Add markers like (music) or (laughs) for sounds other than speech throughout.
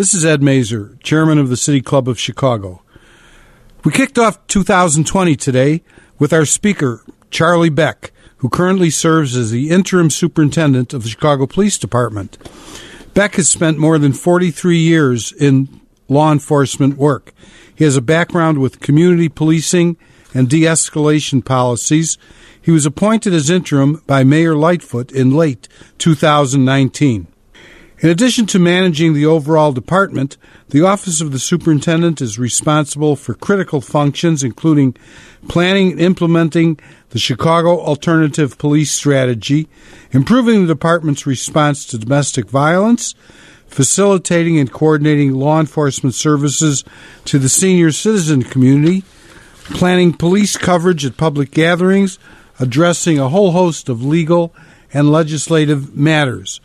This is Ed Mazur, Chairman of the City Club of Chicago. We kicked off 2020 today with our speaker, Charlie Beck, who currently serves as the interim superintendent of the Chicago Police Department. Beck has spent more than 43 years in law enforcement work. He has a background with community policing and de escalation policies. He was appointed as interim by Mayor Lightfoot in late 2019. In addition to managing the overall department, the Office of the Superintendent is responsible for critical functions, including planning and implementing the Chicago Alternative Police Strategy, improving the department's response to domestic violence, facilitating and coordinating law enforcement services to the senior citizen community, planning police coverage at public gatherings, addressing a whole host of legal and legislative matters.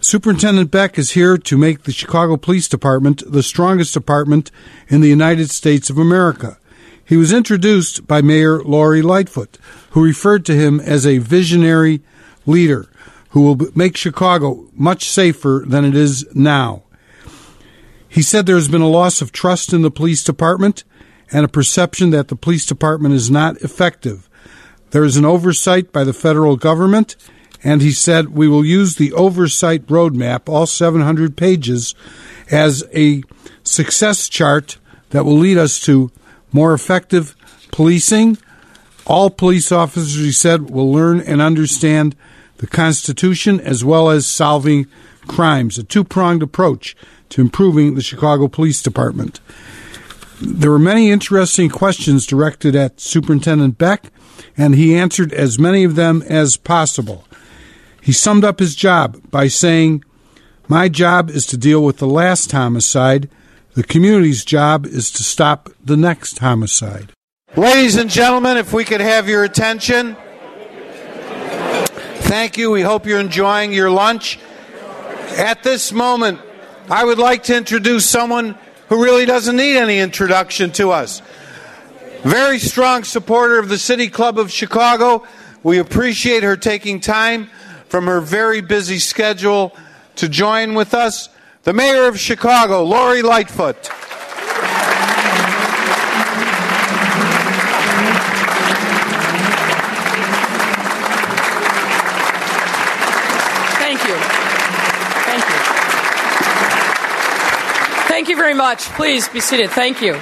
Superintendent Beck is here to make the Chicago Police Department the strongest department in the United States of America. He was introduced by Mayor Lori Lightfoot, who referred to him as a visionary leader who will make Chicago much safer than it is now. He said there has been a loss of trust in the police department and a perception that the police department is not effective. There is an oversight by the federal government and he said we will use the oversight roadmap, all 700 pages, as a success chart that will lead us to more effective policing. All police officers, he said, will learn and understand the Constitution as well as solving crimes, a two pronged approach to improving the Chicago Police Department. There were many interesting questions directed at Superintendent Beck, and he answered as many of them as possible. He summed up his job by saying, My job is to deal with the last homicide. The community's job is to stop the next homicide. Ladies and gentlemen, if we could have your attention. Thank you. We hope you're enjoying your lunch. At this moment, I would like to introduce someone who really doesn't need any introduction to us. Very strong supporter of the City Club of Chicago. We appreciate her taking time from her very busy schedule to join with us, the mayor of Chicago, Lori Lightfoot. Thank you. Thank you. Thank you very much. Please be seated. Thank you.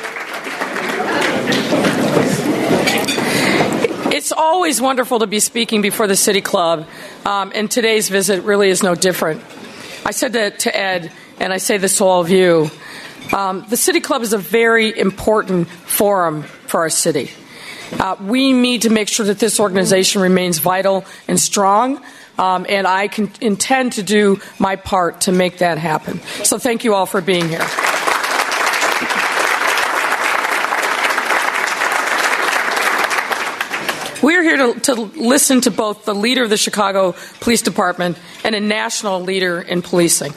It's always wonderful to be speaking before the City Club, um, and today's visit really is no different. I said that to Ed, and I say this to all of you. Um, the City Club is a very important forum for our city. Uh, we need to make sure that this organization remains vital and strong, um, and I can intend to do my part to make that happen. So, thank you all for being here. Here to, to, listen to both the leader of the Chicago Police Department and a national leader in policing.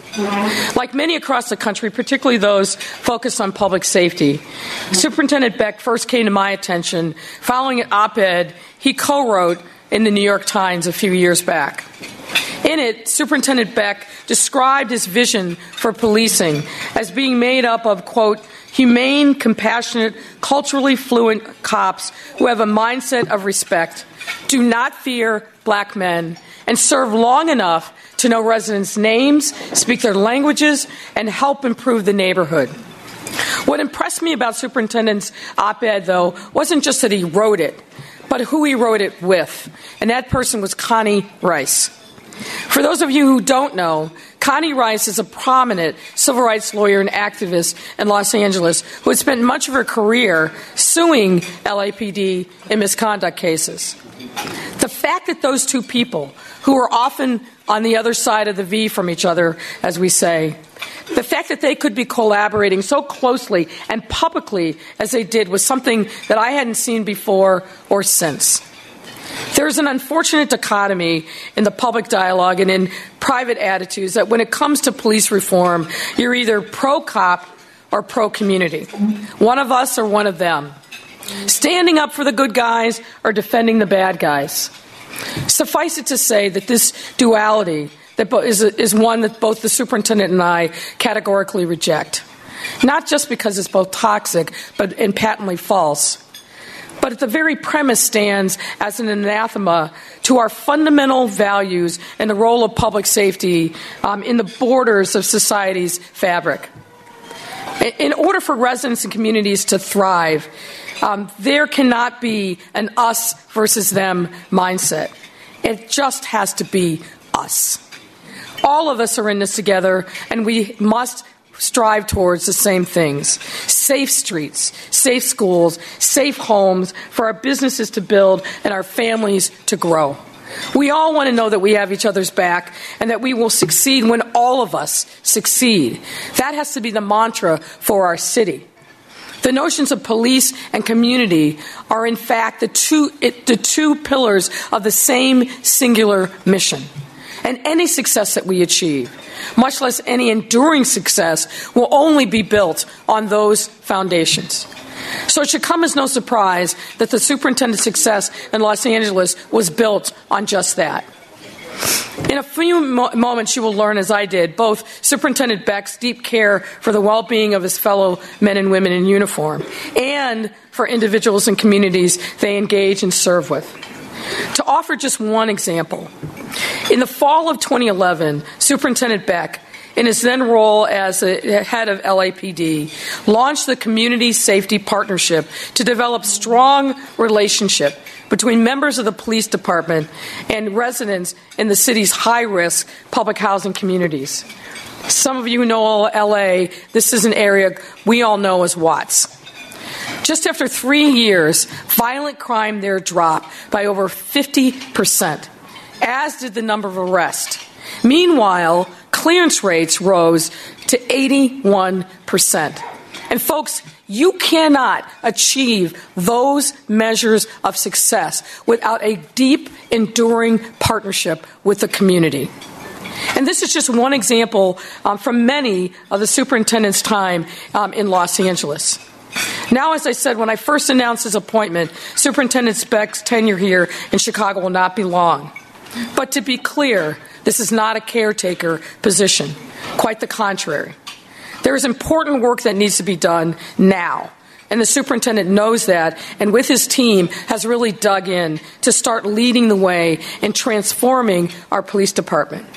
Like many across the country, particularly those focused on public safety, Superintendent Beck first came to my attention following an op ed he co wrote in the New York Times a few years back. In it, Superintendent Beck described his vision for policing as being made up of, quote, humane, compassionate, culturally fluent cops who have a mindset of respect, do not fear black men, and serve long enough to know residents' names, speak their languages, and help improve the neighborhood. What impressed me about Superintendent's op ed, though, wasn't just that he wrote it, but who he wrote it with. And that person was Connie Rice. For those of you who don't know, Connie Rice is a prominent civil rights lawyer and activist in Los Angeles who has spent much of her career suing LAPD in misconduct cases. The fact that those two people, who are often on the other side of the V from each other, as we say, the fact that they could be collaborating so closely and publicly as they did was something that I hadn't seen before or since. There's an unfortunate dichotomy in the public dialogue and in private attitudes that when it comes to police reform, you're either pro cop or pro community. One of us or one of them. Standing up for the good guys or defending the bad guys. Suffice it to say that this duality that is, is one that both the superintendent and I categorically reject. Not just because it's both toxic but and patently false, but the very premise stands as an anathema to our fundamental values and the role of public safety um, in the borders of society's fabric. In order for residents and communities to thrive, um, there cannot be an us versus them mindset. It just has to be us. All of us are in this together, and we must strive towards the same things safe streets, safe schools, safe homes for our businesses to build and our families to grow. We all want to know that we have each other's back and that we will succeed when all of us succeed. That has to be the mantra for our city. The notions of police and community are, in fact, the two, it, the two pillars of the same singular mission. And any success that we achieve, much less any enduring success, will only be built on those foundations. So it should come as no surprise that the superintendent's success in Los Angeles was built on just that. In a few mo- moments, you will learn, as I did, both Superintendent Beck's deep care for the well being of his fellow men and women in uniform and for individuals and communities they engage and serve with. To offer just one example, in the fall of 2011, Superintendent Beck in his then role as head of LAPD, launched the Community Safety Partnership to develop strong relationship between members of the police department and residents in the city's high risk public housing communities. Some of you know LA, this is an area we all know as Watts. Just after three years, violent crime there dropped by over 50%, as did the number of arrests. Meanwhile, clearance rates rose to 81%. And folks, you cannot achieve those measures of success without a deep, enduring partnership with the community. And this is just one example um, from many of the superintendent's time um, in Los Angeles. Now, as I said, when I first announced his appointment, Superintendent Speck's tenure here in Chicago will not be long. But to be clear, this is not a caretaker position. Quite the contrary. There is important work that needs to be done now. And the superintendent knows that, and with his team has really dug in to start leading the way in transforming our police department.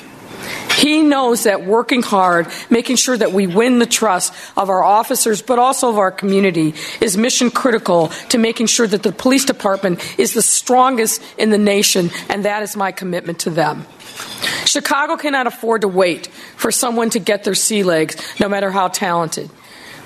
He knows that working hard, making sure that we win the trust of our officers, but also of our community, is mission critical to making sure that the police department is the strongest in the nation, and that is my commitment to them. Chicago cannot afford to wait for someone to get their sea legs, no matter how talented.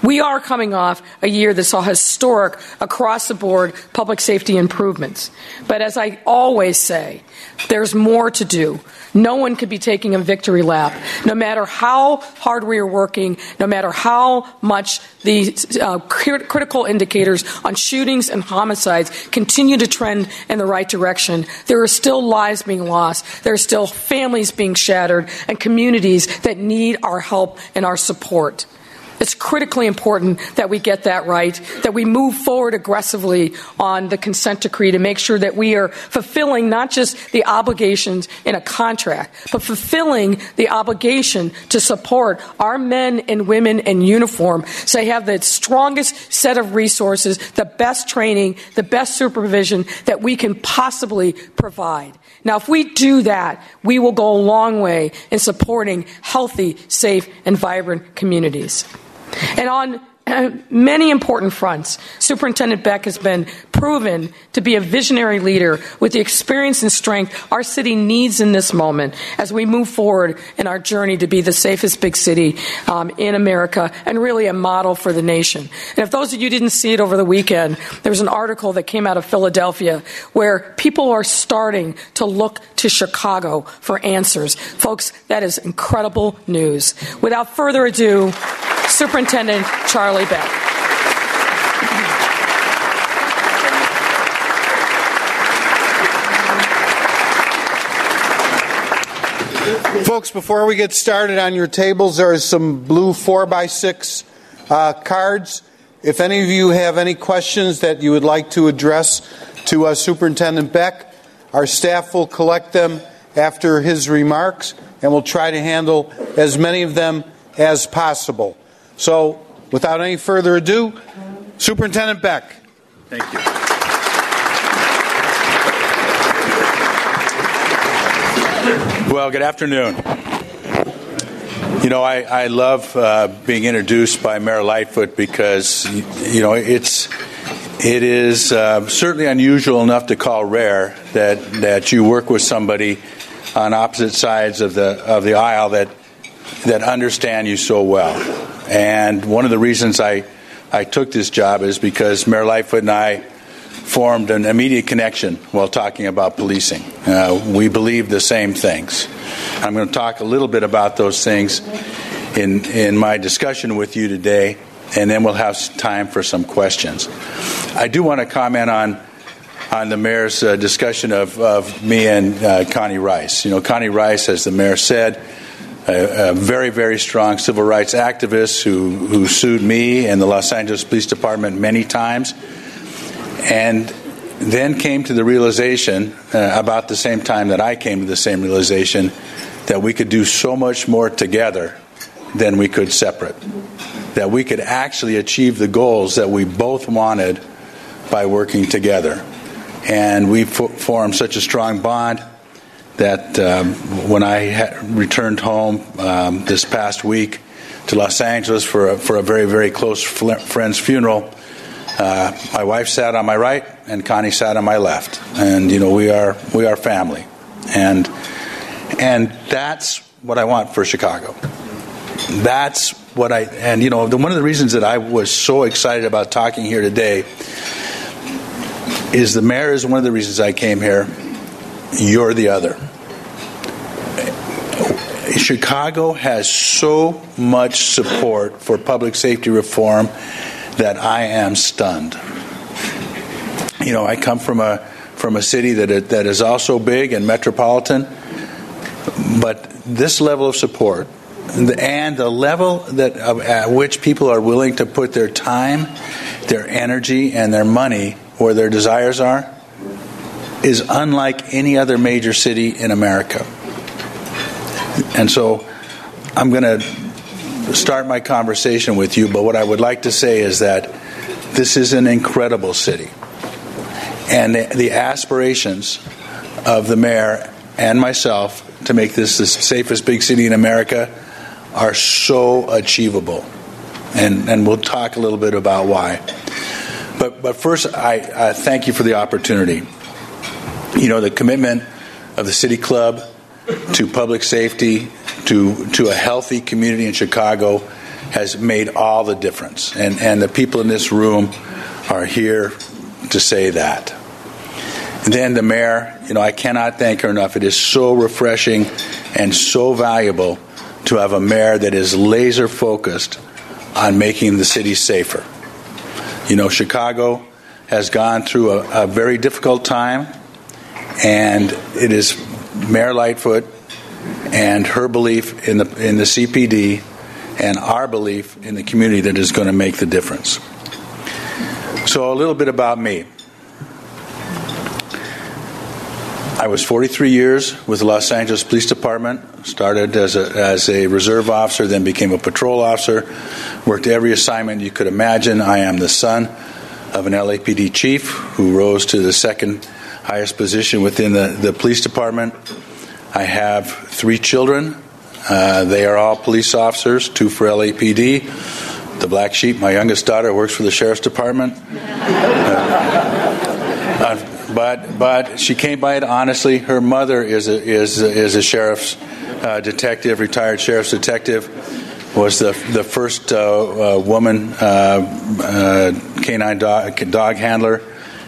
We are coming off a year that saw historic, across the board public safety improvements. But as I always say, there's more to do. No one could be taking a victory lap. No matter how hard we are working, no matter how much the uh, critical indicators on shootings and homicides continue to trend in the right direction, there are still lives being lost. There are still families being shattered and communities that need our help and our support. It's critically important that we get that right, that we move forward aggressively on the consent decree to make sure that we are fulfilling not just the obligations in a contract, but fulfilling the obligation to support our men and women in uniform so they have the strongest set of resources, the best training, the best supervision that we can possibly provide. Now, if we do that, we will go a long way in supporting healthy, safe, and vibrant communities. And on uh, many important fronts, Superintendent Beck has been proven to be a visionary leader with the experience and strength our city needs in this moment as we move forward in our journey to be the safest big city um, in America and really a model for the nation. And if those of you didn't see it over the weekend, there was an article that came out of Philadelphia where people are starting to look to Chicago for answers. Folks, that is incredible news. Without further ado, Superintendent Charlie Beck. Folks, before we get started on your tables, there are some blue 4x6 uh, cards. If any of you have any questions that you would like to address to uh, Superintendent Beck, our staff will collect them after his remarks, and we'll try to handle as many of them as possible. So, without any further ado, Superintendent Beck. Thank you. Well, good afternoon. You know, I, I love uh, being introduced by Mayor Lightfoot because, you know, it's it is uh, certainly unusual enough to call rare that that you work with somebody on opposite sides of the of the aisle that that understand you so well. And one of the reasons I I took this job is because Mayor Lightfoot and I formed an immediate connection while talking about policing. Uh, we believe the same things. I'm going to talk a little bit about those things in in my discussion with you today, and then we'll have time for some questions. I do want to comment on on the mayor's uh, discussion of, of me and uh, Connie Rice. You know, Connie Rice, as the mayor said, a, a, very, very strong civil rights activist who, who sued me and the Los Angeles Police Department many times, and then came to the realization, uh, about the same time that I came to the same realization, that we could do so much more together than we could separate. That we could actually achieve the goals that we both wanted by working together. And we formed such a strong bond that um, when I ha- returned home um, this past week to Los Angeles for a, for a very, very close fl- friend's funeral, uh, my wife sat on my right and Connie sat on my left. And, you know, we are, we are family. And, and that's what I want for Chicago. That's what I, and, you know, the, one of the reasons that I was so excited about talking here today is the mayor is one of the reasons I came here. You're the other. Chicago has so much support for public safety reform that I am stunned. You know, I come from a from a city that that is also big and metropolitan, but this level of support and the level that at which people are willing to put their time, their energy, and their money where their desires are is unlike any other major city in America. And so I'm going to start my conversation with you, but what I would like to say is that this is an incredible city. And the, aspirations of the mayor and myself to make this the safest big city in America are so achievable. And, and we'll talk a little bit about why. But, but first, I thank you for the opportunity. You know, the commitment of the City Club to public safety, to, to a healthy community in Chicago has made all the difference. And, and the people in this room are here to say that. And then the mayor, you know, I cannot thank her enough. It is so refreshing and so valuable to have a mayor that is laser focused on making the city safer. You know, Chicago has gone through a, a very difficult time, and it is Mayor Lightfoot and her belief in the in the CPD and our belief in the community that is going to make the difference. So a little bit about me. I was 43 years with the Los Angeles Police Department. Started as a, as a reserve officer, then became a patrol officer. Worked every assignment you could imagine. I am the son of an LAPD chief who rose to the second highest position within the, the police department. I have three children. Uh, they are all police officers, two for LAPD. The black sheep, my youngest daughter, works for the sheriff's department. Uh, uh, but but she came by it honestly. Her mother is a, is is a sheriff's uh, detective, retired sheriff's detective. Was the the first uh, uh, woman canine dog, dog handler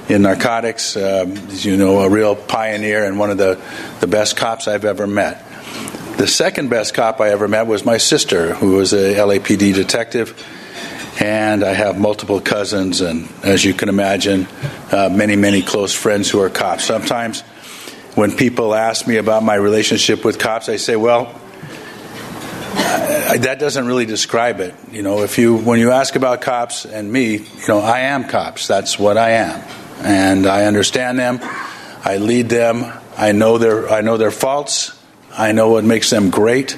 in narcotics. Um, you know, a real pioneer and one of the, the best cops I've ever met. The second best cop I ever met was my sister, who was a LAPD detective. And I have multiple cousins, and as you can imagine, uh, many, many close friends who are cops. Sometimes when people ask me about my relationship with cops, I say, well, that doesn't really describe it. You know, if you when you ask about cops and me, you know, I am cops. That's what I am and I understand them. I lead them. I know their I know their faults. I know what makes them great,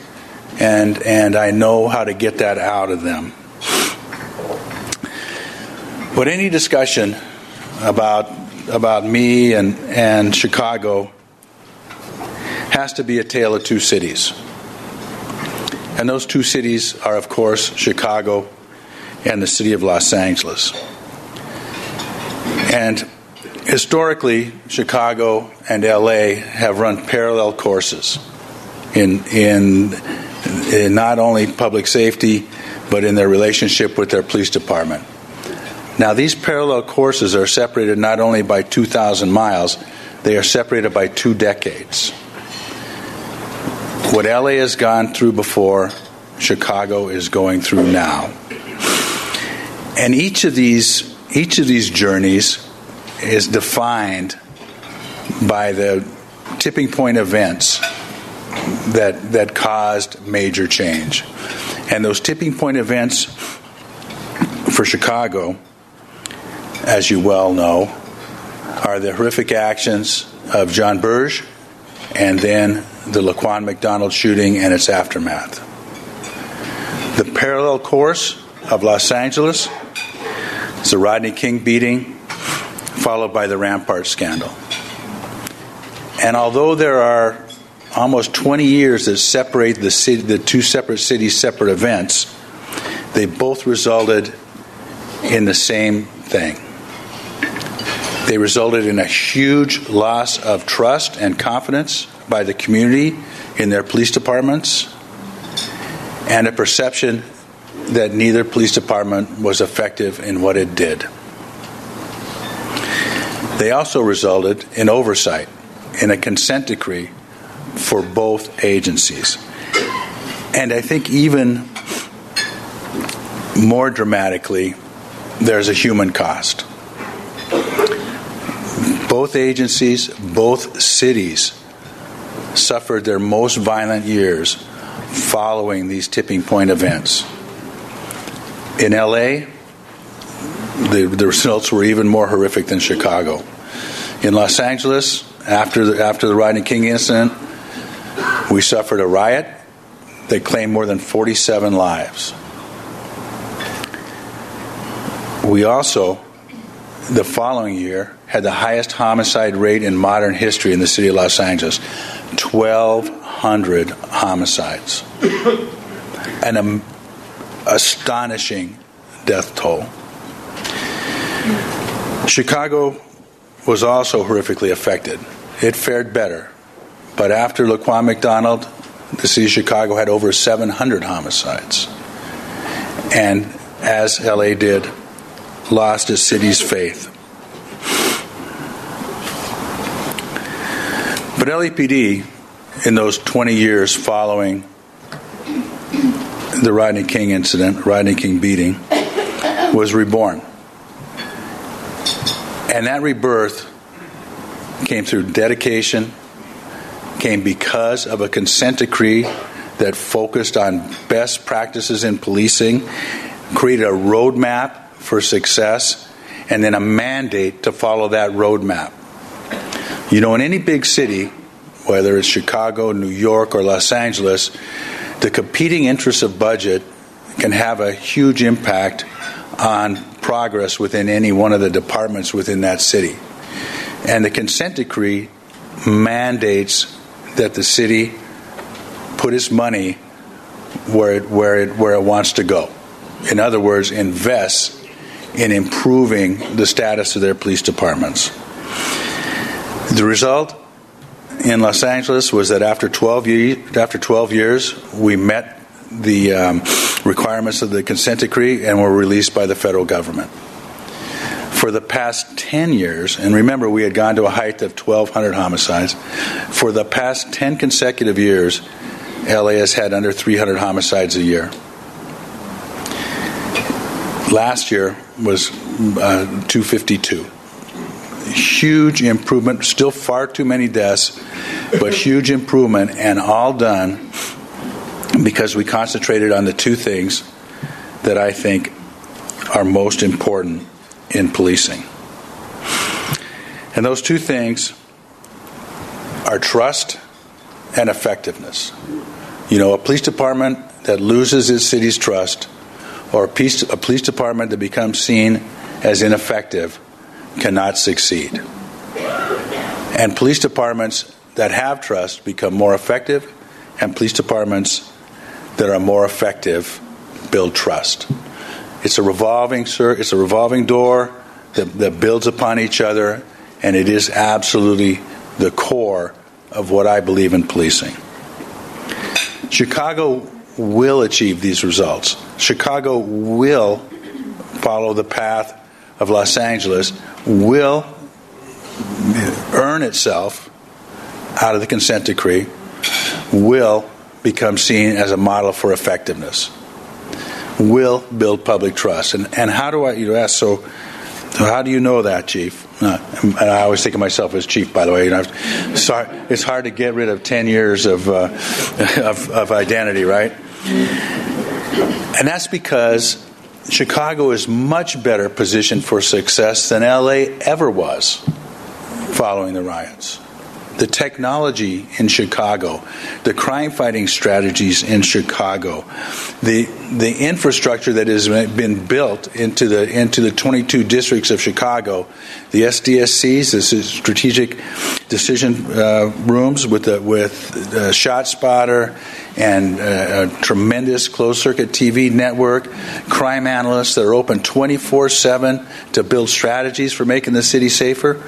and and I know how to get that out of them. But any discussion about about me and and Chicago has to be a tale of two cities. And those two cities are, of course, Chicago and the city of Los Angeles. And historically, Chicago and LA have run parallel courses in, in, in not only public safety, but in their relationship with their police department. Now, these parallel courses are separated not only by 2,000 miles, they are separated by two decades. What LA has gone through before, Chicago is going through now. And each of these each of these journeys is defined by the tipping point events that that caused major change. And those tipping point events for Chicago, as you well know, are the horrific actions of John Burge and then the Laquan McDonald shooting and its aftermath. The parallel course of Los Angeles the Rodney King beating, followed by the Rampart scandal. And although there are almost 20 years that separate the, city, the two separate cities, separate events, they both resulted in the same thing. They resulted in a huge loss of trust and confidence by the community in their police departments and a perception that neither police department was effective in what it did. They also resulted in oversight, in a consent decree for both agencies. And I think even more dramatically, there's a human cost. Both agencies, both cities suffered their most violent years following these tipping point events. In LA, the, the results were even more horrific than Chicago. In Los Angeles, after the, after the Rodney King incident, we suffered a riot that claimed more than 47 lives. We also, the following year, had the highest homicide rate in modern history in the city of Los Angeles 1,200 homicides. (coughs) An um, astonishing death toll. Chicago was also horrifically affected. It fared better. But after Laquan McDonald, the city of Chicago had over 700 homicides. And as LA did, lost its city's faith. But LAPD, in those 20 years following the Rodney King incident, Rodney King beating, was reborn. And that rebirth came through dedication, came because of a consent decree that focused on best practices in policing, created a roadmap for success, and then a mandate to follow that roadmap. You know, in any big city, whether it's Chicago, New York, or Los Angeles, the competing interests of budget can have a huge impact on progress within any one of the departments within that city. And the consent decree mandates that the city put its money where it, where it, where it wants to go. In other words, invest in improving the status of their police departments. The result in Los Angeles was that after 12, year, after 12 years, we met the um, requirements of the consent decree and were released by the federal government. For the past 10 years, and remember we had gone to a height of 1,200 homicides, for the past 10 consecutive years, LA has had under 300 homicides a year. Last year was uh, 252 huge improvement. Still far too many deaths, but huge improvement, and all done because we concentrated on the two things that I think are most important in policing. And those two things are trust and effectiveness. You know, a police department that loses its city's trust or a police, a police department that becomes seen as ineffective cannot succeed. And police departments that have trust become more effective, and police departments that are more effective build trust. It's a revolving, sir. it's a revolving door that, that builds upon each other, and it is absolutely the core of what I believe in policing. Chicago will achieve these results. Chicago will follow the path of Los Angeles, will earn itself out of the consent decree, will become seen as a model for effectiveness, will build public trust. And, and how do I, you ask, so so how do you know that, Chief? Uh, and I always think of myself as chief, by the way. You know, sorry, it's hard to get rid of 10 years of, uh, (laughs) of, of identity, right? And that's because Chicago is much better positioned for success than LA ever was following the riots the technology in Chicago, the crime fighting strategies in Chicago, the the infrastructure that has been built into the into the 22 districts of Chicago, the SDSCs, the strategic decision uh, rooms with the with uh, ShotSpotter and uh, a tremendous closed circuit TV network, crime analysts that are open 24 7 to build strategies for making the city safer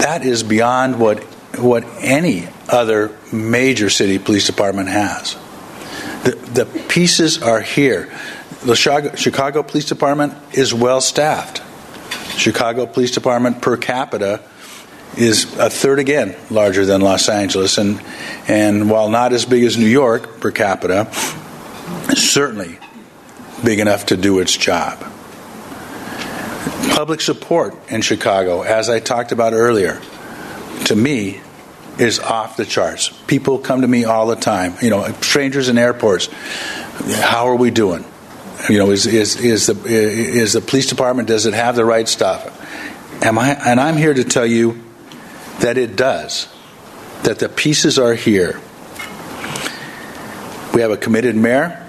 that is beyond what what any other major city police department has. The, the pieces are here. The Chicago, Police Department is well staffed. Chicago Police Department per capita is a third again larger than Los Angeles, and and while not as big as New York per capita, certainly big enough to do its job. Public support in Chicago, as I talked about earlier, to me is off the charts. People come to me all the time, you know, strangers in airports. How are we doing? You know, is, is, is, the, is the police department, does it have the right stuff? Am I, and I'm here to tell you that it does, that the pieces are here. We have a committed mayor,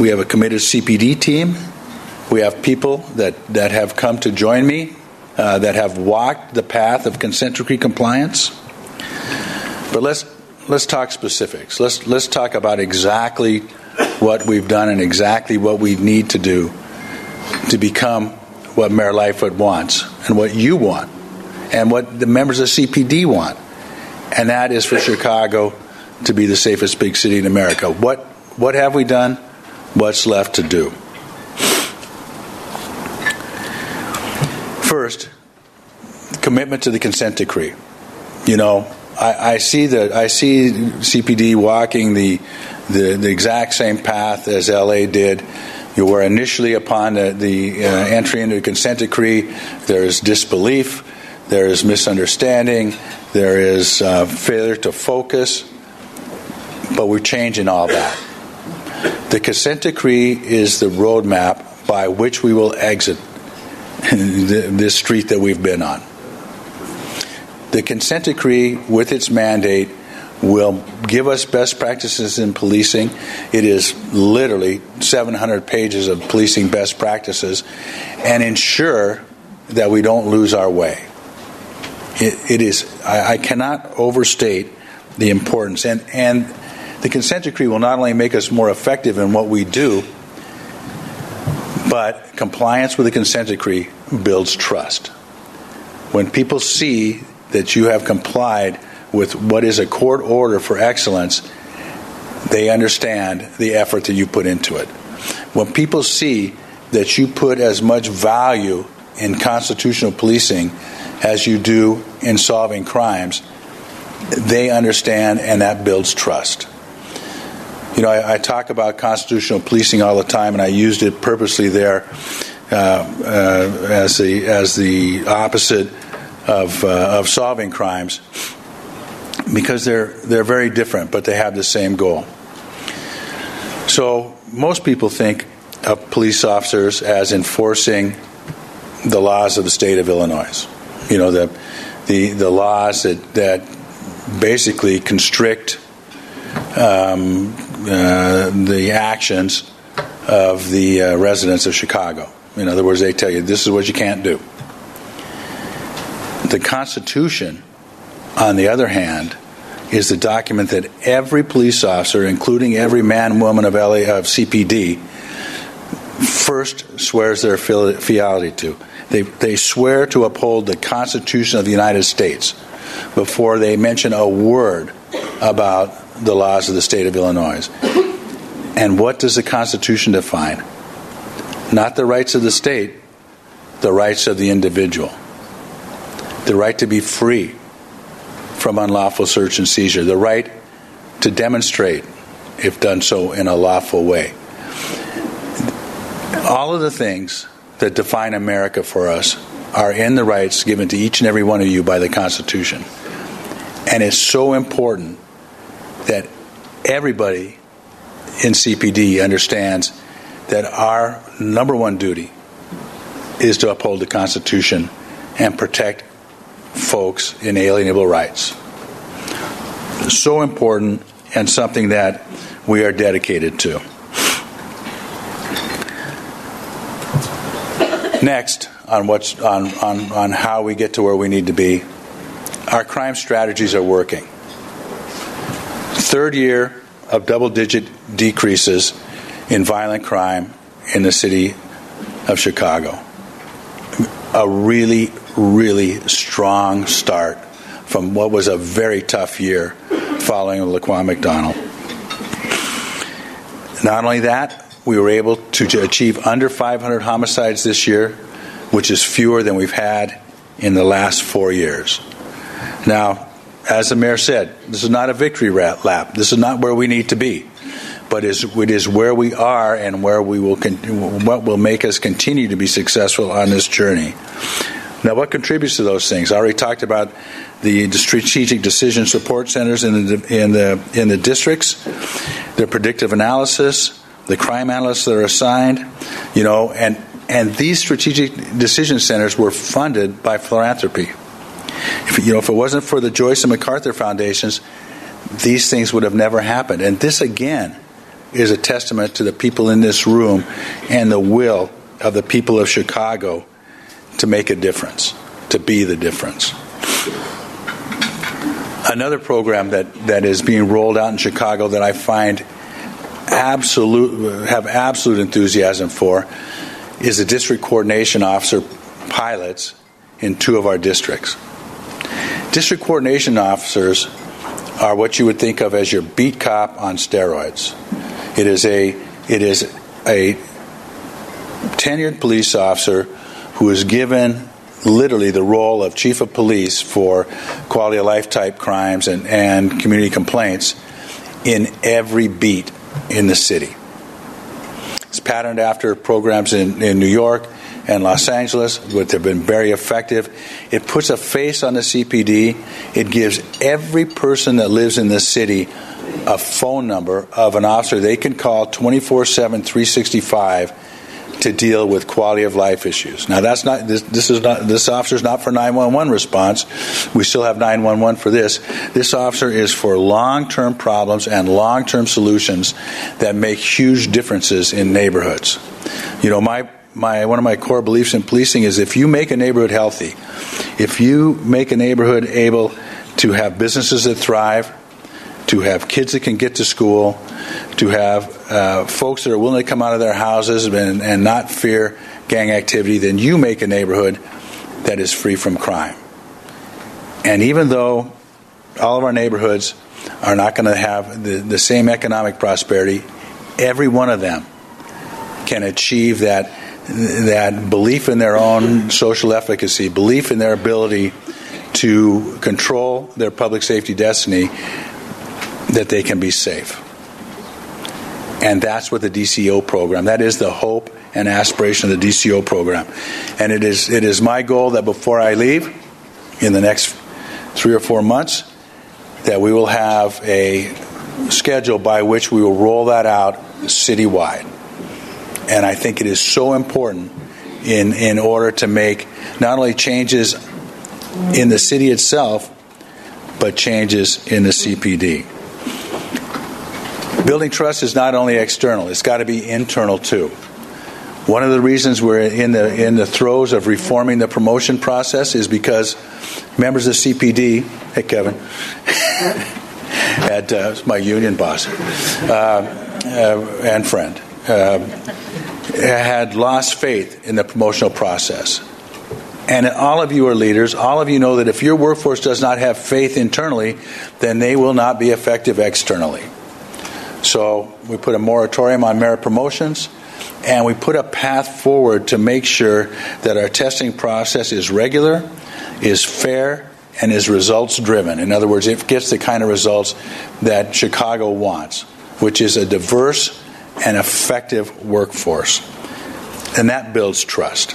we have a committed CPD team, we have people that, that have come to join me uh, that have walked the path of consent decree compliance. But let's let's talk specifics. Let's let's talk about exactly what we've done and exactly what we need to do to become what Mayor Lightfoot wants and what you want and what the members of CPD want. And that is for Chicago to be the safest big city in America. What what have we done? What's left to do? First, commitment to the consent decree. You know, I, I see that I see CPD walking the, the, the exact same path as LA did. You were initially upon the, the uh, entry into the consent decree. There is disbelief. There is misunderstanding. There is uh, failure to focus. But we're changing all that. The consent decree is the roadmap by which we will exit (laughs) this street that we've been on. The consent decree, with its mandate, will give us best practices in policing. It is literally 700 pages of policing best practices and ensure that we don't lose our way. it, it is, I, I cannot overstate the importance. And, and the consent decree will not only make us more effective in what we do, but compliance with the consent decree builds trust. When people see that you have complied with what is a court order for excellence, they understand the effort that you put into it. When people see that you put as much value in constitutional policing as you do in solving crimes, they understand and that builds trust. You know, I, I, talk about constitutional policing all the time, and I used it purposely there uh, uh, as the as the opposite of uh, of solving crimes because they're they're very different, but they have the same goal. So most people think of police officers as enforcing the laws of the state of Illinois. You know the the the laws that that basically constrict um, uh, the actions of the uh, residents of Chicago. In other words, they tell you this is what you can't do. The Constitution, on the other hand, is the document that every police officer, including every man and woman of, LA, of CPD, first swears their fealty to. They, they swear to uphold the Constitution of the United States before they mention a word about the laws of the state of Illinois. And what does the Constitution define? Not the rights of the state, the rights of the individual. The right to be free from unlawful search and seizure, the right to demonstrate if done so in a lawful way. All of the things that define America for us are in the rights given to each and every one of you by the Constitution. And it's so important that everybody in CPD understands that our number one duty is to uphold the Constitution and protect folks' inalienable rights. So important and something that we are dedicated to. Next, on what's on, on, on how we get to where we need to be, our crime strategies are working. Third year of double digit decreases in violent crime in the city of Chicago. A really, really strong start from what was a very tough year following Laquan McDonald. Not only that, we were able to achieve under 500 homicides this year, which is fewer than we've had in the last four years. Now, as the mayor said, this is not a victory lap. This is not where we need to be, but it is where we are and where we will what will make us continue to be successful on this journey. Now, what contributes to those things? I already talked about the strategic decision support centers in the in the in the districts, their predictive analysis, the crime analysts that are assigned, you know, and and these strategic decision centers were funded by philanthropy. If, you know, if it wasn't for the Joyce and MacArthur foundations, these things would have never happened. And this again is a testament to the people in this room and the will of the people of Chicago to make a difference, to be the difference. Another program that, that is being rolled out in Chicago that I find absolute have absolute enthusiasm for is the district coordination officer pilots in two of our districts. District coordination officers are what you would think of as your beat cop on steroids. It is a it is a tenured police officer who is given literally the role of chief of police for quality of life type crimes and, and community complaints in every beat in the city. It's patterned after programs in, in New York and Los Angeles, which have been very effective. It puts a face on the CPD. It gives every person that lives in the city a phone number of an officer they can call 24 7, 365 to deal with quality of life issues. Now that's not this, this is not this officer is not for 911 response. We still have 911 for this. This officer is for long-term problems and long-term solutions that make huge differences in neighborhoods. You know, my my one of my core beliefs in policing is if you make a neighborhood healthy, if you make a neighborhood able to have businesses that thrive, to have kids that can get to school, to have uh, folks that are willing to come out of their houses and, and not fear gang activity, then you make a neighborhood that is free from crime. And even though all of our neighborhoods are not going to have the, the same economic prosperity, every one of them can achieve that that belief in their own social efficacy, belief in their ability to control their public safety destiny, that they can be safe. And that's what the DCO program, that is the hope and aspiration of the DCO program. And it is, it is my goal that before I leave, in the next three or four months, that we will have a schedule by which we will roll that out citywide. And I think it is so important in, in order to make not only changes in the city itself, but changes in the CPD. Building trust is not only external, it's got to be internal too. One of the reasons we're in the in the throes of reforming the promotion process is because members of the CPD, hey Kevin, (laughs) at uh, my union boss uh, uh, and friend, uh, had lost faith in the promotional process. And all of you are leaders. All of you know that if your workforce does not have faith internally, then they will not be effective externally. So we put a moratorium on merit promotions and we put a path forward to make sure that our testing process is regular, is fair, and is results driven. In other words, it gets the kind of results that Chicago wants, which is a diverse and effective workforce. And that builds trust.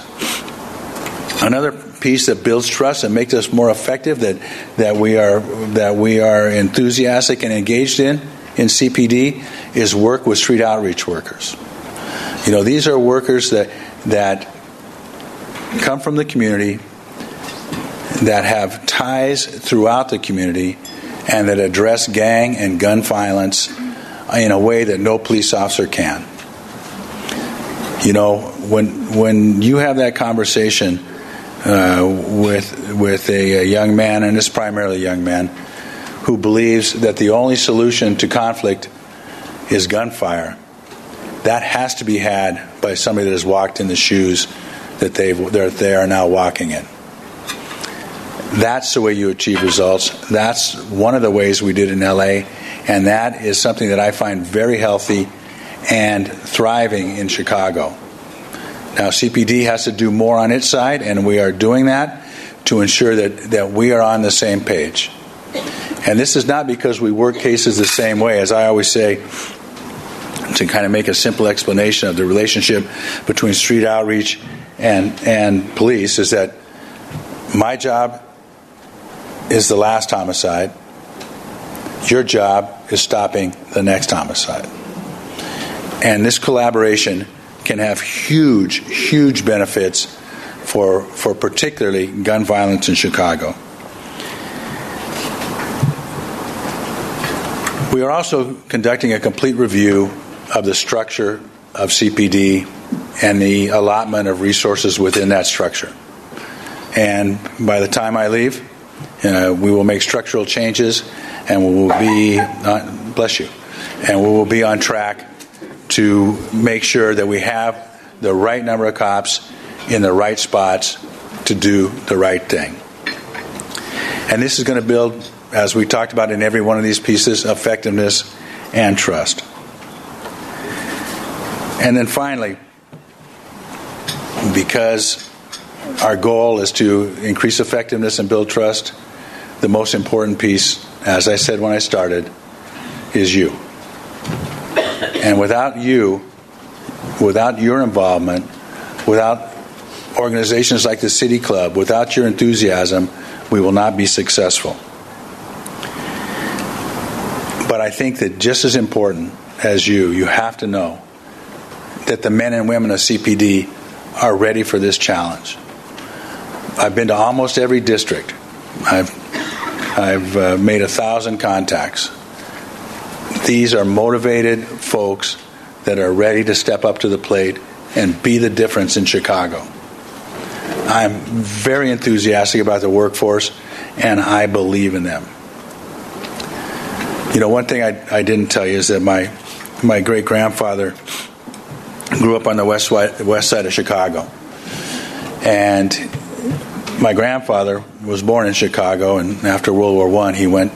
Another piece that builds trust and makes us more effective that, that we are that we are enthusiastic and engaged in in CPD is work with street outreach workers. You know, these are workers that that come from the community, that have ties throughout the community, and that address gang and gun violence in a way that no police officer can. You know, when when you have that conversation uh, with with a, a young man, and it's primarily a young man, who believes that the only solution to conflict is gunfire, that has to be had by somebody that has walked in the shoes that they've, they are now walking in. That's the way you achieve results. That's one of the ways we did in LA, and that is something that I find very healthy and thriving in Chicago. Now, CPD has to do more on its side, and we are doing that to ensure that, that we are on the same page. And this is not because we work cases the same way. As I always say, to kind of make a simple explanation of the relationship between street outreach and, and police, is that my job is the last homicide. Your job is stopping the next homicide. And this collaboration can have huge, huge benefits for, for particularly gun violence in Chicago. We are also conducting a complete review of the structure of CPD and the allotment of resources within that structure. And by the time I leave, uh, we will make structural changes and we will be, uh, bless you, and we will be on track to make sure that we have the right number of cops in the right spots to do the right thing. And this is going to build as we talked about in every one of these pieces, effectiveness and trust. And then finally, because our goal is to increase effectiveness and build trust, the most important piece, as I said when I started, is you. And without you, without your involvement, without organizations like the City Club, without your enthusiasm, we will not be successful. But I think that just as important as you, you have to know that the men and women of CPD are ready for this challenge. I've been to almost every district. I've I've uh, made a thousand contacts. These are motivated folks that are ready to step up to the plate and be the difference in Chicago. I'm very enthusiastic about the workforce, and I believe in them. You know, one thing I, I didn't tell you is that my my great grandfather grew up on the west west side of Chicago, and my grandfather was born in Chicago, and after World War One, he went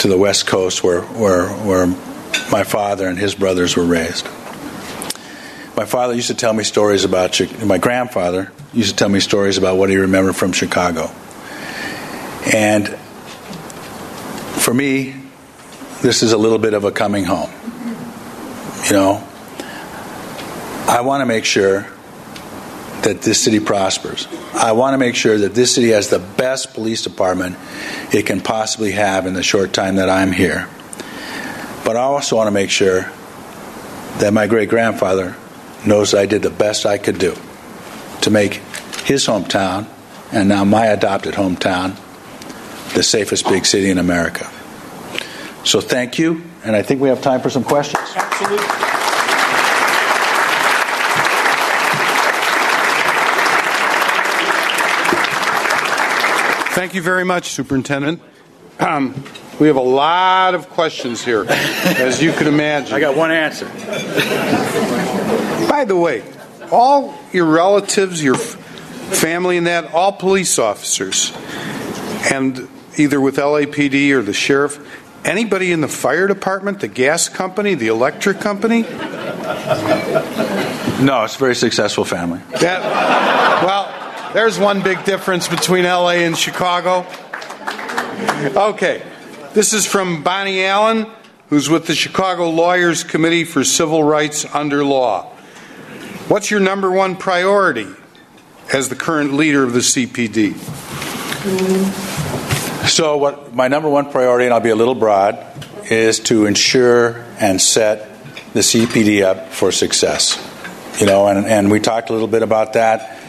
to the West Coast, where where where my father and his brothers were raised. My father used to tell me stories about my grandfather used to tell me stories about what he remembered from Chicago, and for me, this is a little bit of a coming home. You know, I want to make sure that this city prospers. I want to make sure that this city has the best police department it can possibly have in the short time that I'm here. But I also want to make sure that my great grandfather knows I did the best I could do to make his hometown and now my adopted hometown the safest big city in America. So thank you, and I think we have time for some questions. Absolutely. Thank you very much, Superintendent. Um, we have a lot of questions here, as you can imagine. (laughs) I got one answer. By the way, all your relatives, your family, and that, all police officers, and either with LAPD or the sheriff, anybody in the fire department, the gas company, the electric company? No, it's a very successful family. That, well, there's one big difference between LA and Chicago. Okay, this is from Bonnie Allen, who's with the Chicago Lawyers Committee for Civil Rights Under Law. What's your number one priority as the current leader of the CPD? So, what my number one priority, and I'll be a little broad, is to ensure and set the CPD up for success. You know, and, and we talked a little bit about that.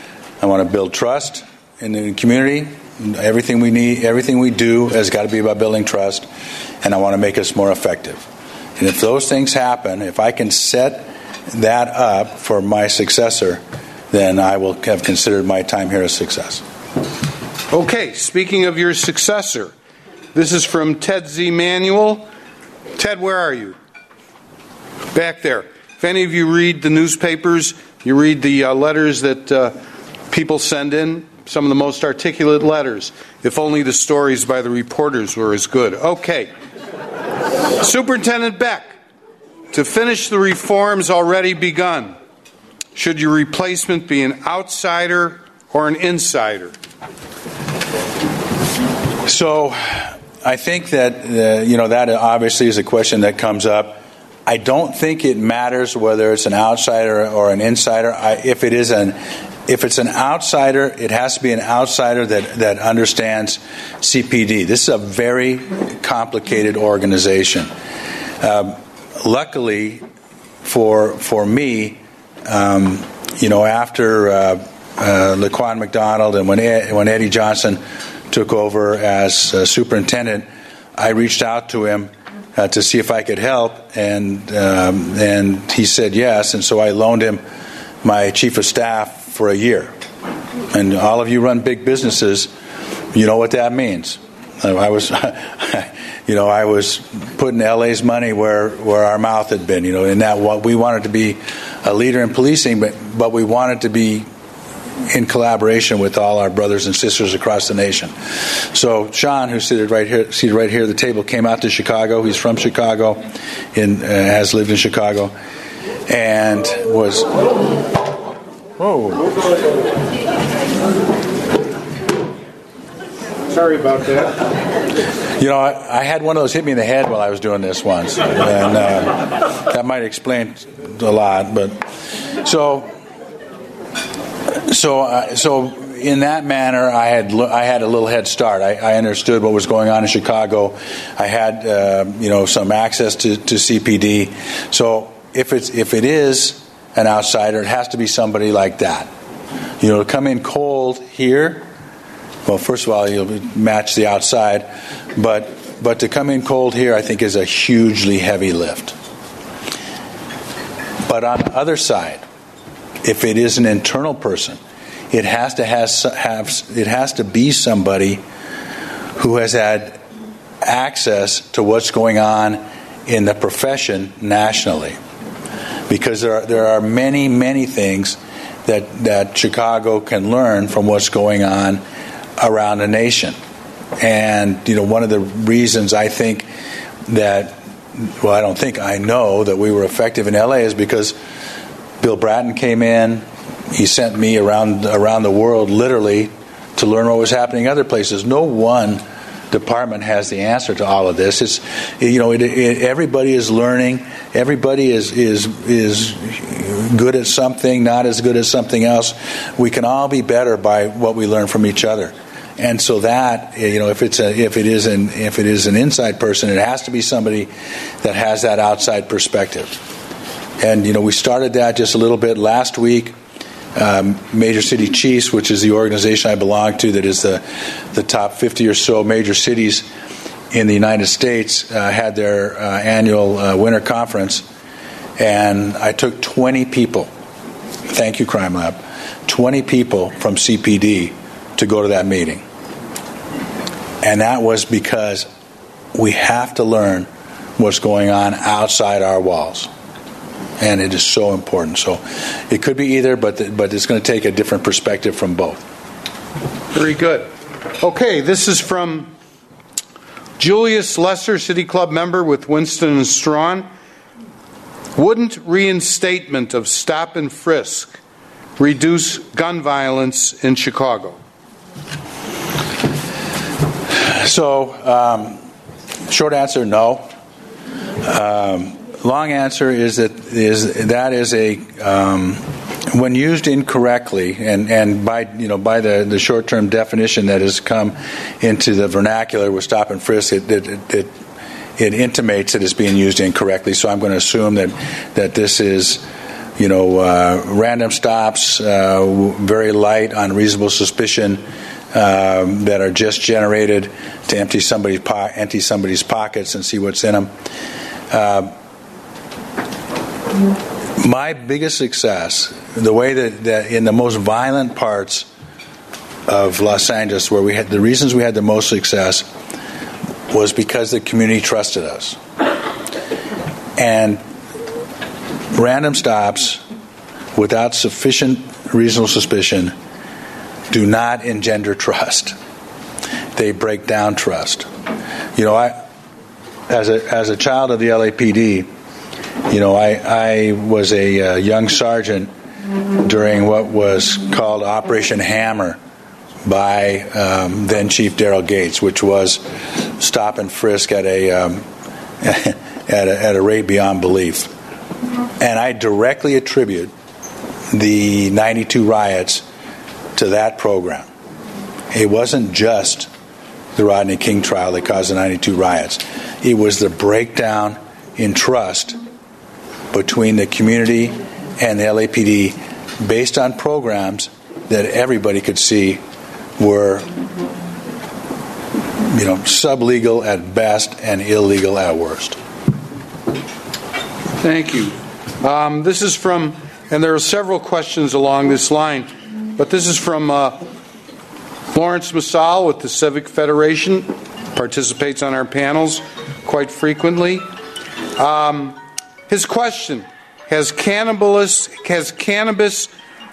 I want to build trust in the community. Everything we need, everything we do has got to be about building trust, and I want to make us more effective. And if those things happen, if I can set that up for my successor, then I will have considered my time here a success. Okay, speaking of your successor, this is from Ted Z. Manuel. Ted, where are you? Back there. If any of you read the newspapers, you read the uh, letters that uh, people send in, some of the most articulate letters. If only the stories by the reporters were as good. Okay. Superintendent Beck, to finish the reforms already begun, should your replacement be an outsider or an insider? So, I think that uh, you know that obviously is a question that comes up. I don't think it matters whether it's an outsider or an insider. I, if it is an if it's an outsider, it has to be an outsider that, that understands CPD. This is a very complicated organization. Um, luckily, for for me, um, you know, after uh, uh, Laquan McDonald and when Ed, when Eddie Johnson took over as uh, superintendent, I reached out to him uh, to see if I could help, and um, and he said yes, and so I loaned him my chief of staff for a year. And all of you run big businesses, you know what that means. I was, (laughs) you know, I was putting LA's money where, where our mouth had been. You know, in that what we wanted to be a leader in policing, but but we wanted to be in collaboration with all our brothers and sisters across the nation. So Sean, who's seated right here, seated right here at the table, came out to Chicago. He's from Chicago, and uh, has lived in Chicago, and was. Whoa. Sorry about that. You know, I, I, had one of those hit me in the head while I was doing this once, and uh, that might explain a lot. But so, so, uh, so in that manner, I had I had a little head start. I, I understood what was going on in Chicago. I had uh, you know some access to, to CPD. So if it's if it is an outsider, it has to be somebody like that. You know, to come in cold here well, first of all, you'll match the outside, but but to come in cold here, I think is a hugely heavy lift. But on the other side, if it is an internal person, it has to has have it has to be somebody who has had access to what's going on in the profession nationally, because there are, there are many many things that that Chicago can learn from what's going on around the nation. And, you know, one of the reasons I think that, well, I don't think, I know that we were effective in LA is because Bill Bratton came in, he sent me around, around the world literally to learn what was happening in other places. No one department has the answer to all of this. It's you know it, it, everybody is learning. Everybody is is is good at something, not as good as something else. We can all be better by what we learn from each other. And so that you know, if it's a, if it is an if it is an inside person, it has to be somebody that has that outside perspective. And you know, we started that just a little bit last week. Um, Major City Chiefs, which is the organization I belong to, that is the the top 50 or so major cities in the United States, uh, had their uh, annual uh, winter conference, and I took 20 people. Thank you, Crime Lab. 20 people from CPD to go to that meeting. And that was because we have to learn what's going on outside our walls. And it is so important. So it could be either, but, the, but it's going to take a different perspective from both. Very good. Okay, this is from Julius Lesser, City Club member with Winston and Strawn. Wouldn't reinstatement of stop and frisk reduce gun violence in Chicago? So, um, short answer, no. Um, long answer is that is that is a um, when used incorrectly, and, and by you know by the, the short term definition that has come into the vernacular with stop and frisk, it, it, it, it intimates that it is being used incorrectly. So I'm going to assume that that this is you know uh, random stops, uh, very light on reasonable suspicion. Um, that are just generated to empty somebody's po- empty somebody's pockets and see what's in them. Uh, my biggest success, the way that, that in the most violent parts of Los Angeles, where we had the reasons we had the most success, was because the community trusted us. And random stops without sufficient reasonable suspicion do not engender trust. They break down trust. You know, I as a as a child of the LAPD, you know, I I was a uh, young sergeant during what was called Operation Hammer by um, then Chief Daryl Gates, which was stop and frisk at a, um, (laughs) at a at a rate beyond belief, and I directly attribute the '92 riots to that program. It wasn't just the Rodney King trial that caused the 92 riots. It was the breakdown in trust between the community and the LAPD based on programs that everybody could see were you know sublegal at best and illegal at worst. Thank you. Um, this is from, and there are several questions along this line, but this is from uh, Laurence Msall with the Civic Federation, participates on our panels quite frequently. Um, his question has cannabis, has cannabis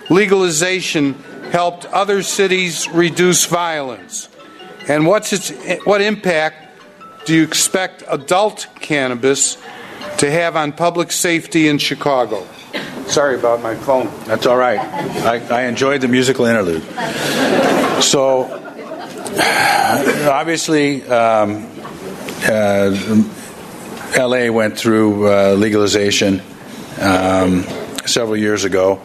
legalization helped other cities reduce violence? And what's its, what impact do you expect adult cannabis to have on public safety in Chicago? Sorry about my phone. That's all right. I, I enjoyed the musical interlude. So, (sighs) obviously, um, uh, LA went through uh, legalization um, several years ago,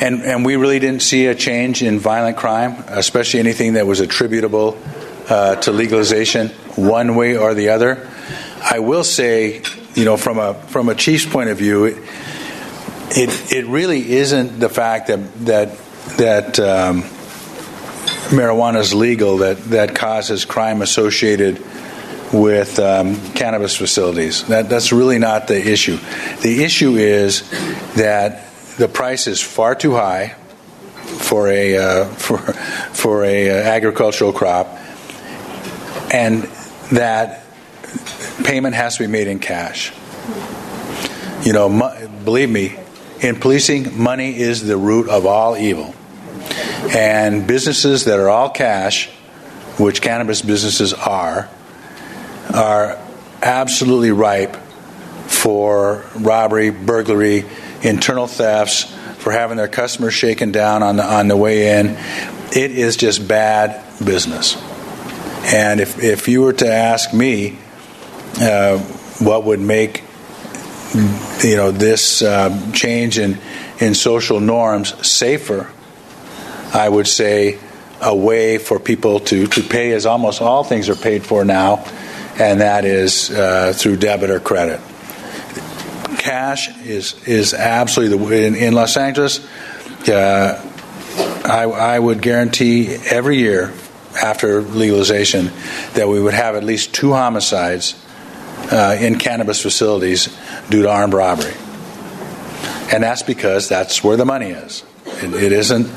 and, and we really didn't see a change in violent crime, especially anything that was attributable uh, to legalization, one way or the other. I will say, you know, from a from a chief's point of view, it it, it really isn't the fact that that that um, marijuana is legal that that causes crime associated with um, cannabis facilities. That that's really not the issue. The issue is that the price is far too high for a uh, (laughs) for for a uh, agricultural crop, and that payment has to be made in cash. You know, mu- believe me, in policing, money is the root of all evil. And businesses that are all cash, which cannabis businesses are, are absolutely ripe for robbery, burglary, internal thefts, for having their customers shaken down on the on the way in. It is just bad business. And if if you were to ask me, uh, what would make you know this uh, change in in social norms safer, I would say a way for people to to pay as almost all things are paid for now, and that is uh, through debit or credit. Cash is is absolutely the in, in Los Angeles. uh, I, I would guarantee every year after legalization that we would have at least two homicides uh, in cannabis facilities due to armed robbery. And that's because that's where the money is. It, it isn't.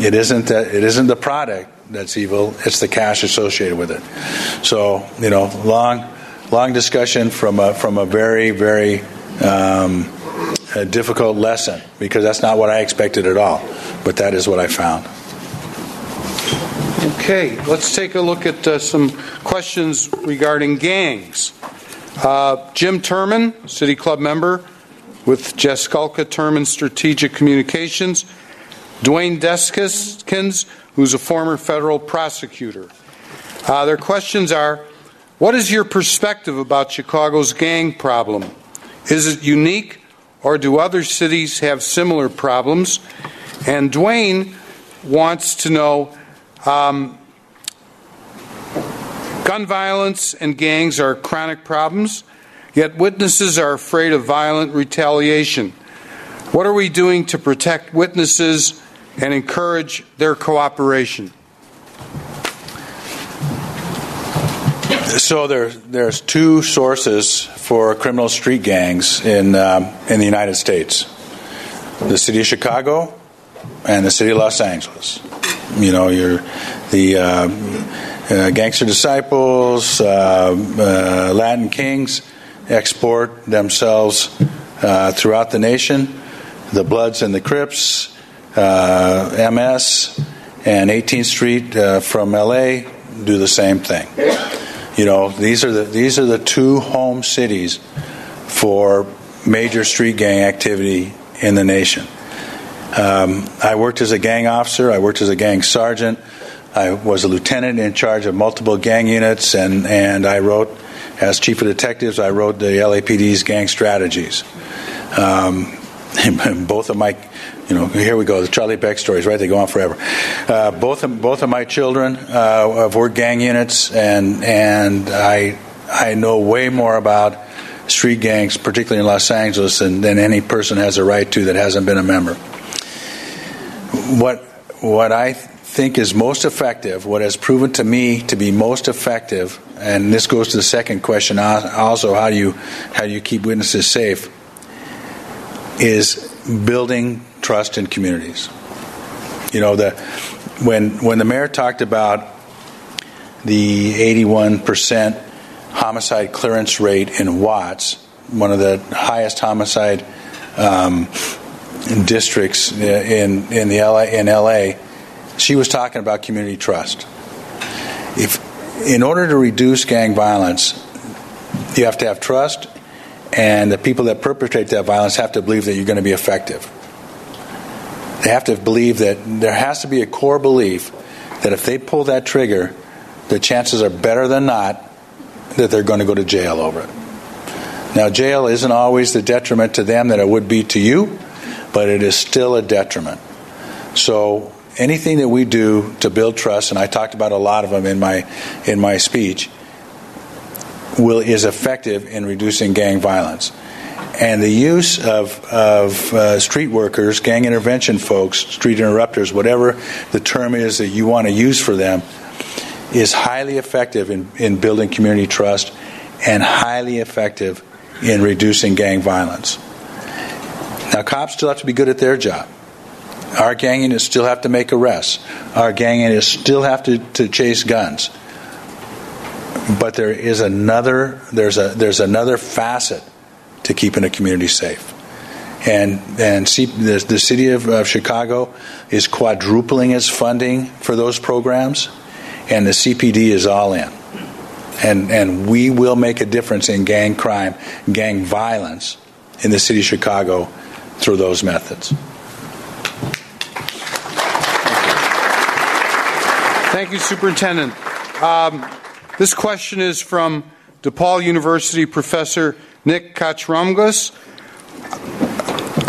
It isn't. It isn't the product that's evil. It's the cash associated with it. So you know, long, long discussion from a from a very very um, a difficult lesson because that's not what I expected at all. But that is what I found. Okay, let's take a look at uh, some questions regarding gangs. Uh, Jim Terman, City Club member with Jasculca Terman Strategic Communications. Dwayne Deskins, who's a former federal prosecutor. Uh, their questions are What is your perspective about Chicago's gang problem? Is it unique, or do other cities have similar problems? And Dwayne wants to know um, gun violence and gangs are chronic problems, yet witnesses are afraid of violent retaliation. What are we doing to protect witnesses and encourage their cooperation? So there, there's two sources for criminal street gangs in um, in the United States: the city of Chicago and the city of Los Angeles. You know, you're the uh, uh, gangster disciples, uh, uh Latin kings export themselves uh, throughout the nation. The Bloods and the Crips, uh, MS, and 18th Street from LA do the same thing. You know, these are the these are the two home cities for major street gang activity in the nation. Um, I worked as a gang officer. I worked as a gang sergeant. I was a lieutenant in charge of multiple gang units, and, and I wrote, as chief of detectives, I wrote the LAPD's gang strategies. Um, (laughs) both of my, you know, here we go, the Charlie Beck stories, right? They go on forever. Uh, both of, both of my children uh, have worked gang units, and and I I know way more about street gangs, particularly in Los Angeles, than, than any person has a right to that hasn't been a member what what I think is most effective, what has proven to me to be most effective, and this goes to the second question also how do you how do you keep witnesses safe is building trust in communities. You know the when when the mayor talked about the 81% homicide clearance rate in Watts, one of the highest homicide um, districts in in the LA in LA, she was talking about community trust. If in order to reduce gang violence, you have to have trust, and the people that perpetrate that violence have to believe that you're going to be effective. They have to believe that there has to be a core belief that if they pull that trigger, the chances are better than not that they're going to go to jail over it. Now, jail isn't always the detriment to them that it would be to you, but it is still a detriment. So anything that we do to build trust, and I talked about a lot of them in my in my speech, will is effective in reducing gang violence. And the use of, of uh, street workers, gang intervention folks, street interrupters, whatever the term is that you want to use for them, is highly effective in, in building community trust and highly effective in reducing gang violence. Now, cops still have to be good at their job. Our gang units still have to make arrests. Our gang units still have to, to chase guns. But there is another there's a there's another facet to keeping a community safe. And and the, the city of, of Chicago is quadrupling its funding for those programs, and the CPD is all in. And and we will make a difference in gang crime, gang violence in the city of Chicago through those methods. Thank you, Superintendent. Um, this question is from DePaul University professor Nick Kachiroubas.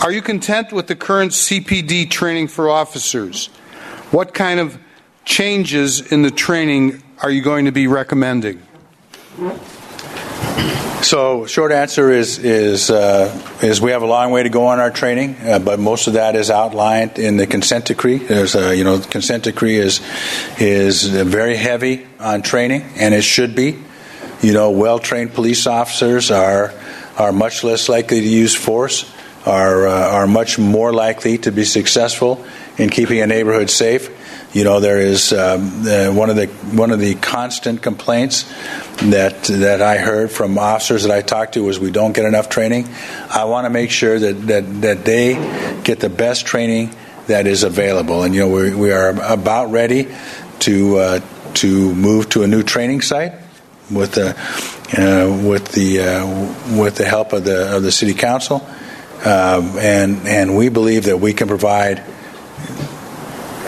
Are you content with the current CPD training for officers? What kind of changes in the training are you going to be recommending? So, short answer is is uh, is we have a long way to go on our training, uh, but most of that is outlined in the consent decree. There's a you know the consent decree is is very heavy on training, and it should be. You know, well trained police officers are are much less likely to use force, are uh, are much more likely to be successful in keeping a neighborhood safe. You know, there is um, one of the one of the constant complaints that that I heard from officers that I talked to was we don't get enough training. I want to make sure that that that they get the best training that is available, and you know we we are about ready to uh, to move to a new training site with uh, with the uh, with the help of the of the city council, um, and and we believe that we can provide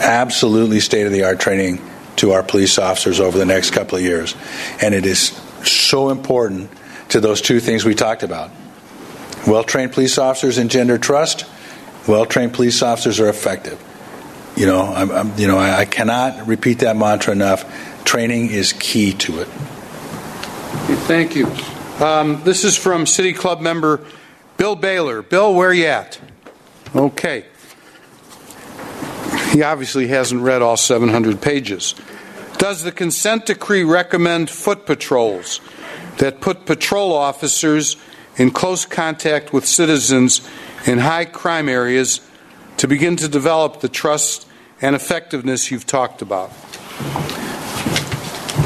absolutely state of the art training to our police officers over the next couple of years. And it is so important to those two things we talked about. Well trained police officers engender trust, well trained police officers are effective. You know, I'm, I'm, you know, I, I cannot repeat that mantra enough. Training is key to it. Thank you. Um, this is from City Club member Bill Baylor. Bill, where you at? Okay. He obviously hasn't read all 700 pages. Does the consent decree recommend foot patrols that put patrol officers in close contact with citizens in high crime areas to begin to develop the trust and effectiveness you've talked about?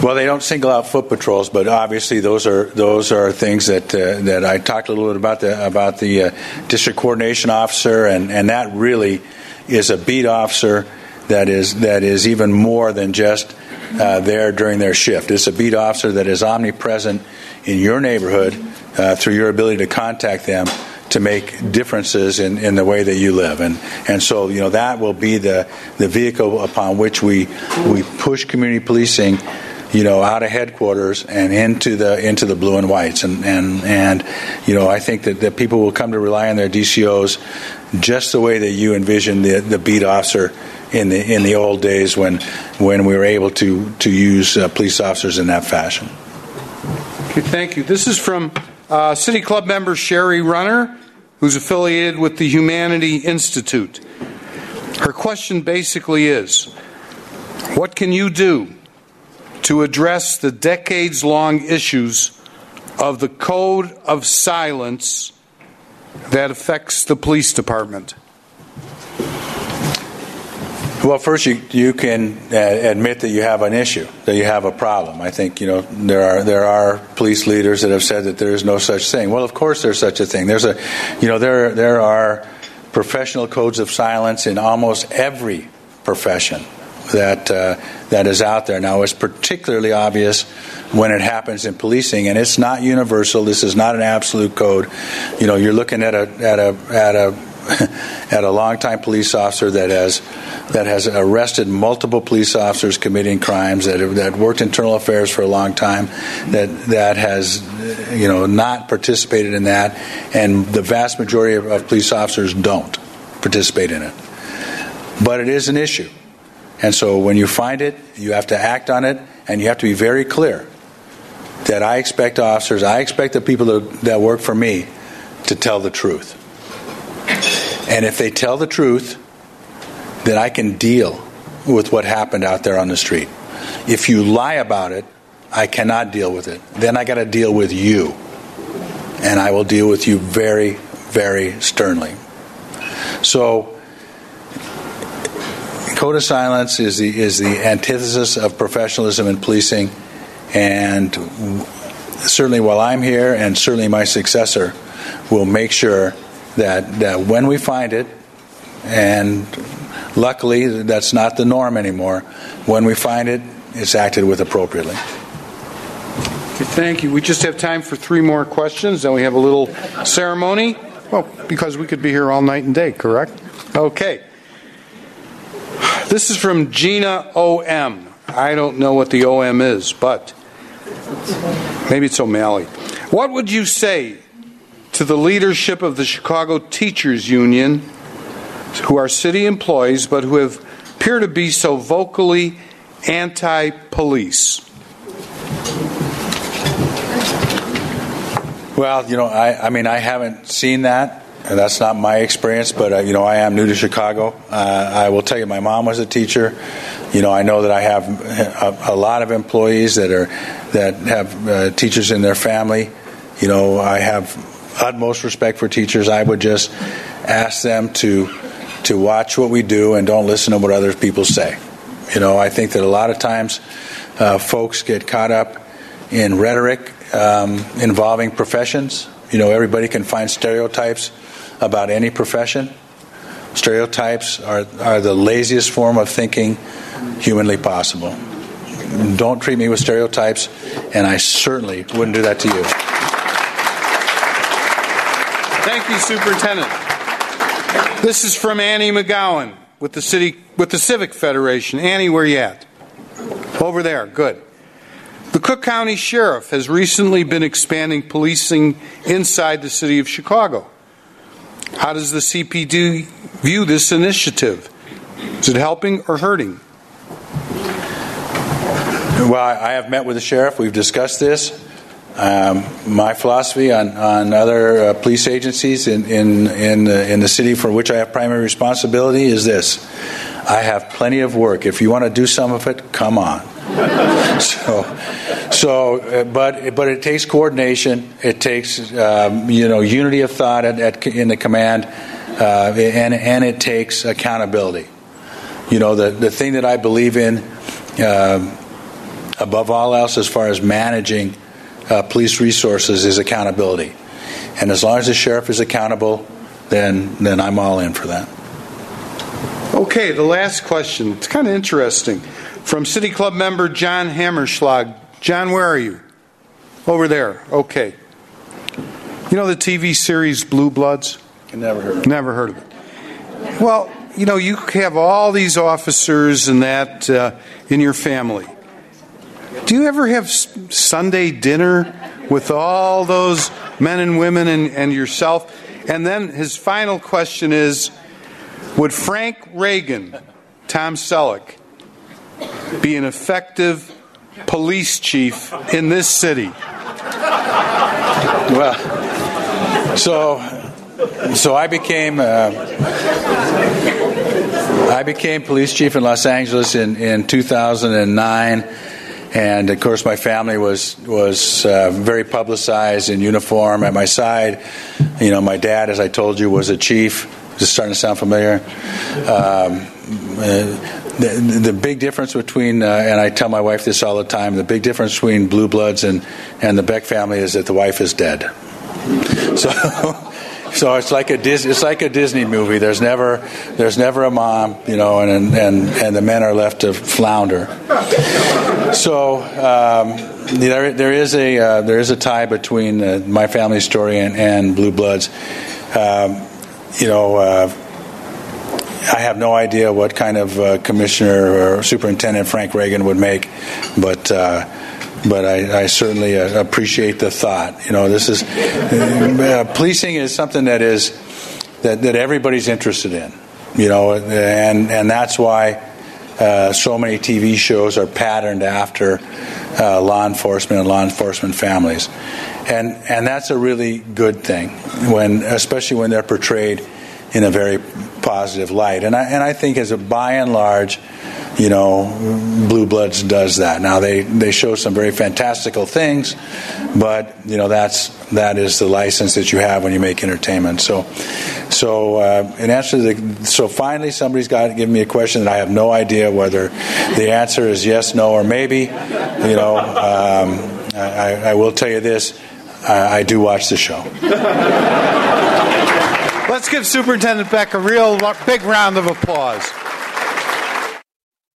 Well, they don't single out foot patrols, but obviously those are those are things that uh, that I talked a little bit about the about the uh, district coordination officer, and, and that really is a beat officer that is that is even more than just uh, there during their shift. It's a beat officer that is omnipresent in your neighborhood uh, through your ability to contact them to make differences in, in the way that you live. And, and so, you know, that will be the, the vehicle upon which we, we push community policing, you know, out of headquarters and into the, into the blue and whites. And, and, and you know, I think that, that people will come to rely on their DCOs just the way that you envisioned the, the beat officer in the, in the old days when, when we were able to, to use uh, police officers in that fashion. Okay, thank you. This is from uh, City Club member Sherry Runner, who's affiliated with the Humanity Institute. Her question basically is What can you do to address the decades long issues of the code of silence that affects the police department? Well, first you you can uh, admit that you have an issue, that you have a problem. I think you know there are there are police leaders that have said that there is no such thing. Well, of course there's such a thing. There's a you know there there are professional codes of silence in almost every profession that uh, that is out there. Now, it's particularly obvious when it happens in policing, and it's not universal. This is not an absolute code. You know, you're looking at a at a at a (laughs) at a longtime police officer that has that has arrested multiple police officers committing crimes that that worked internal affairs for a long time that that has you know not participated in that and the vast majority of, of police officers don't participate in it but it is an issue and so when you find it you have to act on it and you have to be very clear that I expect officers I expect the people that, that work for me to tell the truth and if they tell the truth, then I can deal with what happened out there on the street. If you lie about it, I cannot deal with it. Then I got to deal with you. And I will deal with you very, very sternly. So, code of silence is the, is the antithesis of professionalism in policing. And certainly while I'm here, and certainly my successor, will make sure that, that when we find it, and luckily that's not the norm anymore, when we find it, it's acted with appropriately. Okay, thank you. We just have time for three more questions, then we have a little ceremony. Well, because we could be here all night and day, correct? Okay. This is from Gina O.M. I don't know what the OM is, but maybe it's O'Malley. What would you say to the leadership of the Chicago Teachers Union, who are city employees but who have appear to be so vocally anti police. Well, you know, I, I mean, I haven't seen that, and that's not my experience. But uh, you know, I am new to Chicago. Uh, I will tell you, my mom was a teacher. You know, I know that I have a, a lot of employees that are that have uh, teachers in their family. You know, I have utmost respect for teachers. I would just ask them to to watch what we do and don't listen to what other people say. You know, I think that a lot of times uh, folks get caught up in rhetoric um, involving professions. You know, everybody can find stereotypes about any profession. Stereotypes are, are the laziest form of thinking humanly possible. Don't treat me with stereotypes, and I certainly wouldn't do that to you. Thank you, Superintendent. This is from Annie McGowan with the city with the Civic Federation. Annie, where you at? Over there. Good. The Cook County Sheriff has recently been expanding policing inside the city of Chicago. How does the CPD view this initiative? Is it helping or hurting? Well, I have met with the sheriff. We've discussed this. Um, my philosophy on, on other uh, police agencies in, in, in, the, in the city for which I have primary responsibility is this I have plenty of work. If you want to do some of it, come on. (laughs) so, so, uh, but but it takes coordination. It takes um, you know unity of thought at, at in the command, uh, and and it takes accountability. You know the the thing that I believe in uh, above all else, as far as managing uh, police resources, is accountability. And as long as the sheriff is accountable, then then I'm all in for that. Okay, the last question. It's kind of interesting. From City Club member John Hammerschlag. John, where are you? Over there. Okay. You know the TV series Blue Bloods? Never heard of it. Never heard of it. Well, you know, you have all these officers and that uh, in your family. Do you ever have Sunday dinner with all those men and women and, and yourself? And then his final question is Would Frank Reagan, Tom Selleck, be an effective police chief in this city? Well, so so I became uh, I became police chief in Los Angeles in, in 2009 and of course my family was was uh, very publicized in uniform at my side. You know, my dad, as I told you, was a chief. Just starting to sound familiar. Um, uh, the, the, big difference between, uh, and I tell my wife this all the time, the big difference between Blue Bloods and, and the Beck family is that the wife is dead. So, (laughs) so it's like a it's like a Disney movie. There's never there's never a mom, you know, and and and the men are left to flounder. So um, there, there is a uh, there is a tie between uh, my family story and, and Blue Bloods. Um, you know, uh, I have no idea what kind of uh, commissioner or superintendent Frank Reagan would make, but uh, but I, I certainly uh, appreciate the thought. You know, this is policing is something that is that, that everybody's interested in. You know, and and that's why uh, so many TV shows are patterned after uh, law enforcement and law enforcement families, and and that's a really good thing when, especially when they're portrayed in a very positive light. And I and I think as a by and large, you know, Blue Bloods does that. Now they they show some very fantastical things, but you know that's that is the license that you have when you make entertainment. So, so uh, in answer to the so finally somebody's got to give me a question that I have no idea whether the answer is yes, no, or maybe. You know, um, I, I, will tell you this: I, I do watch the show. Let's give Superintendent Beck a real big round of applause.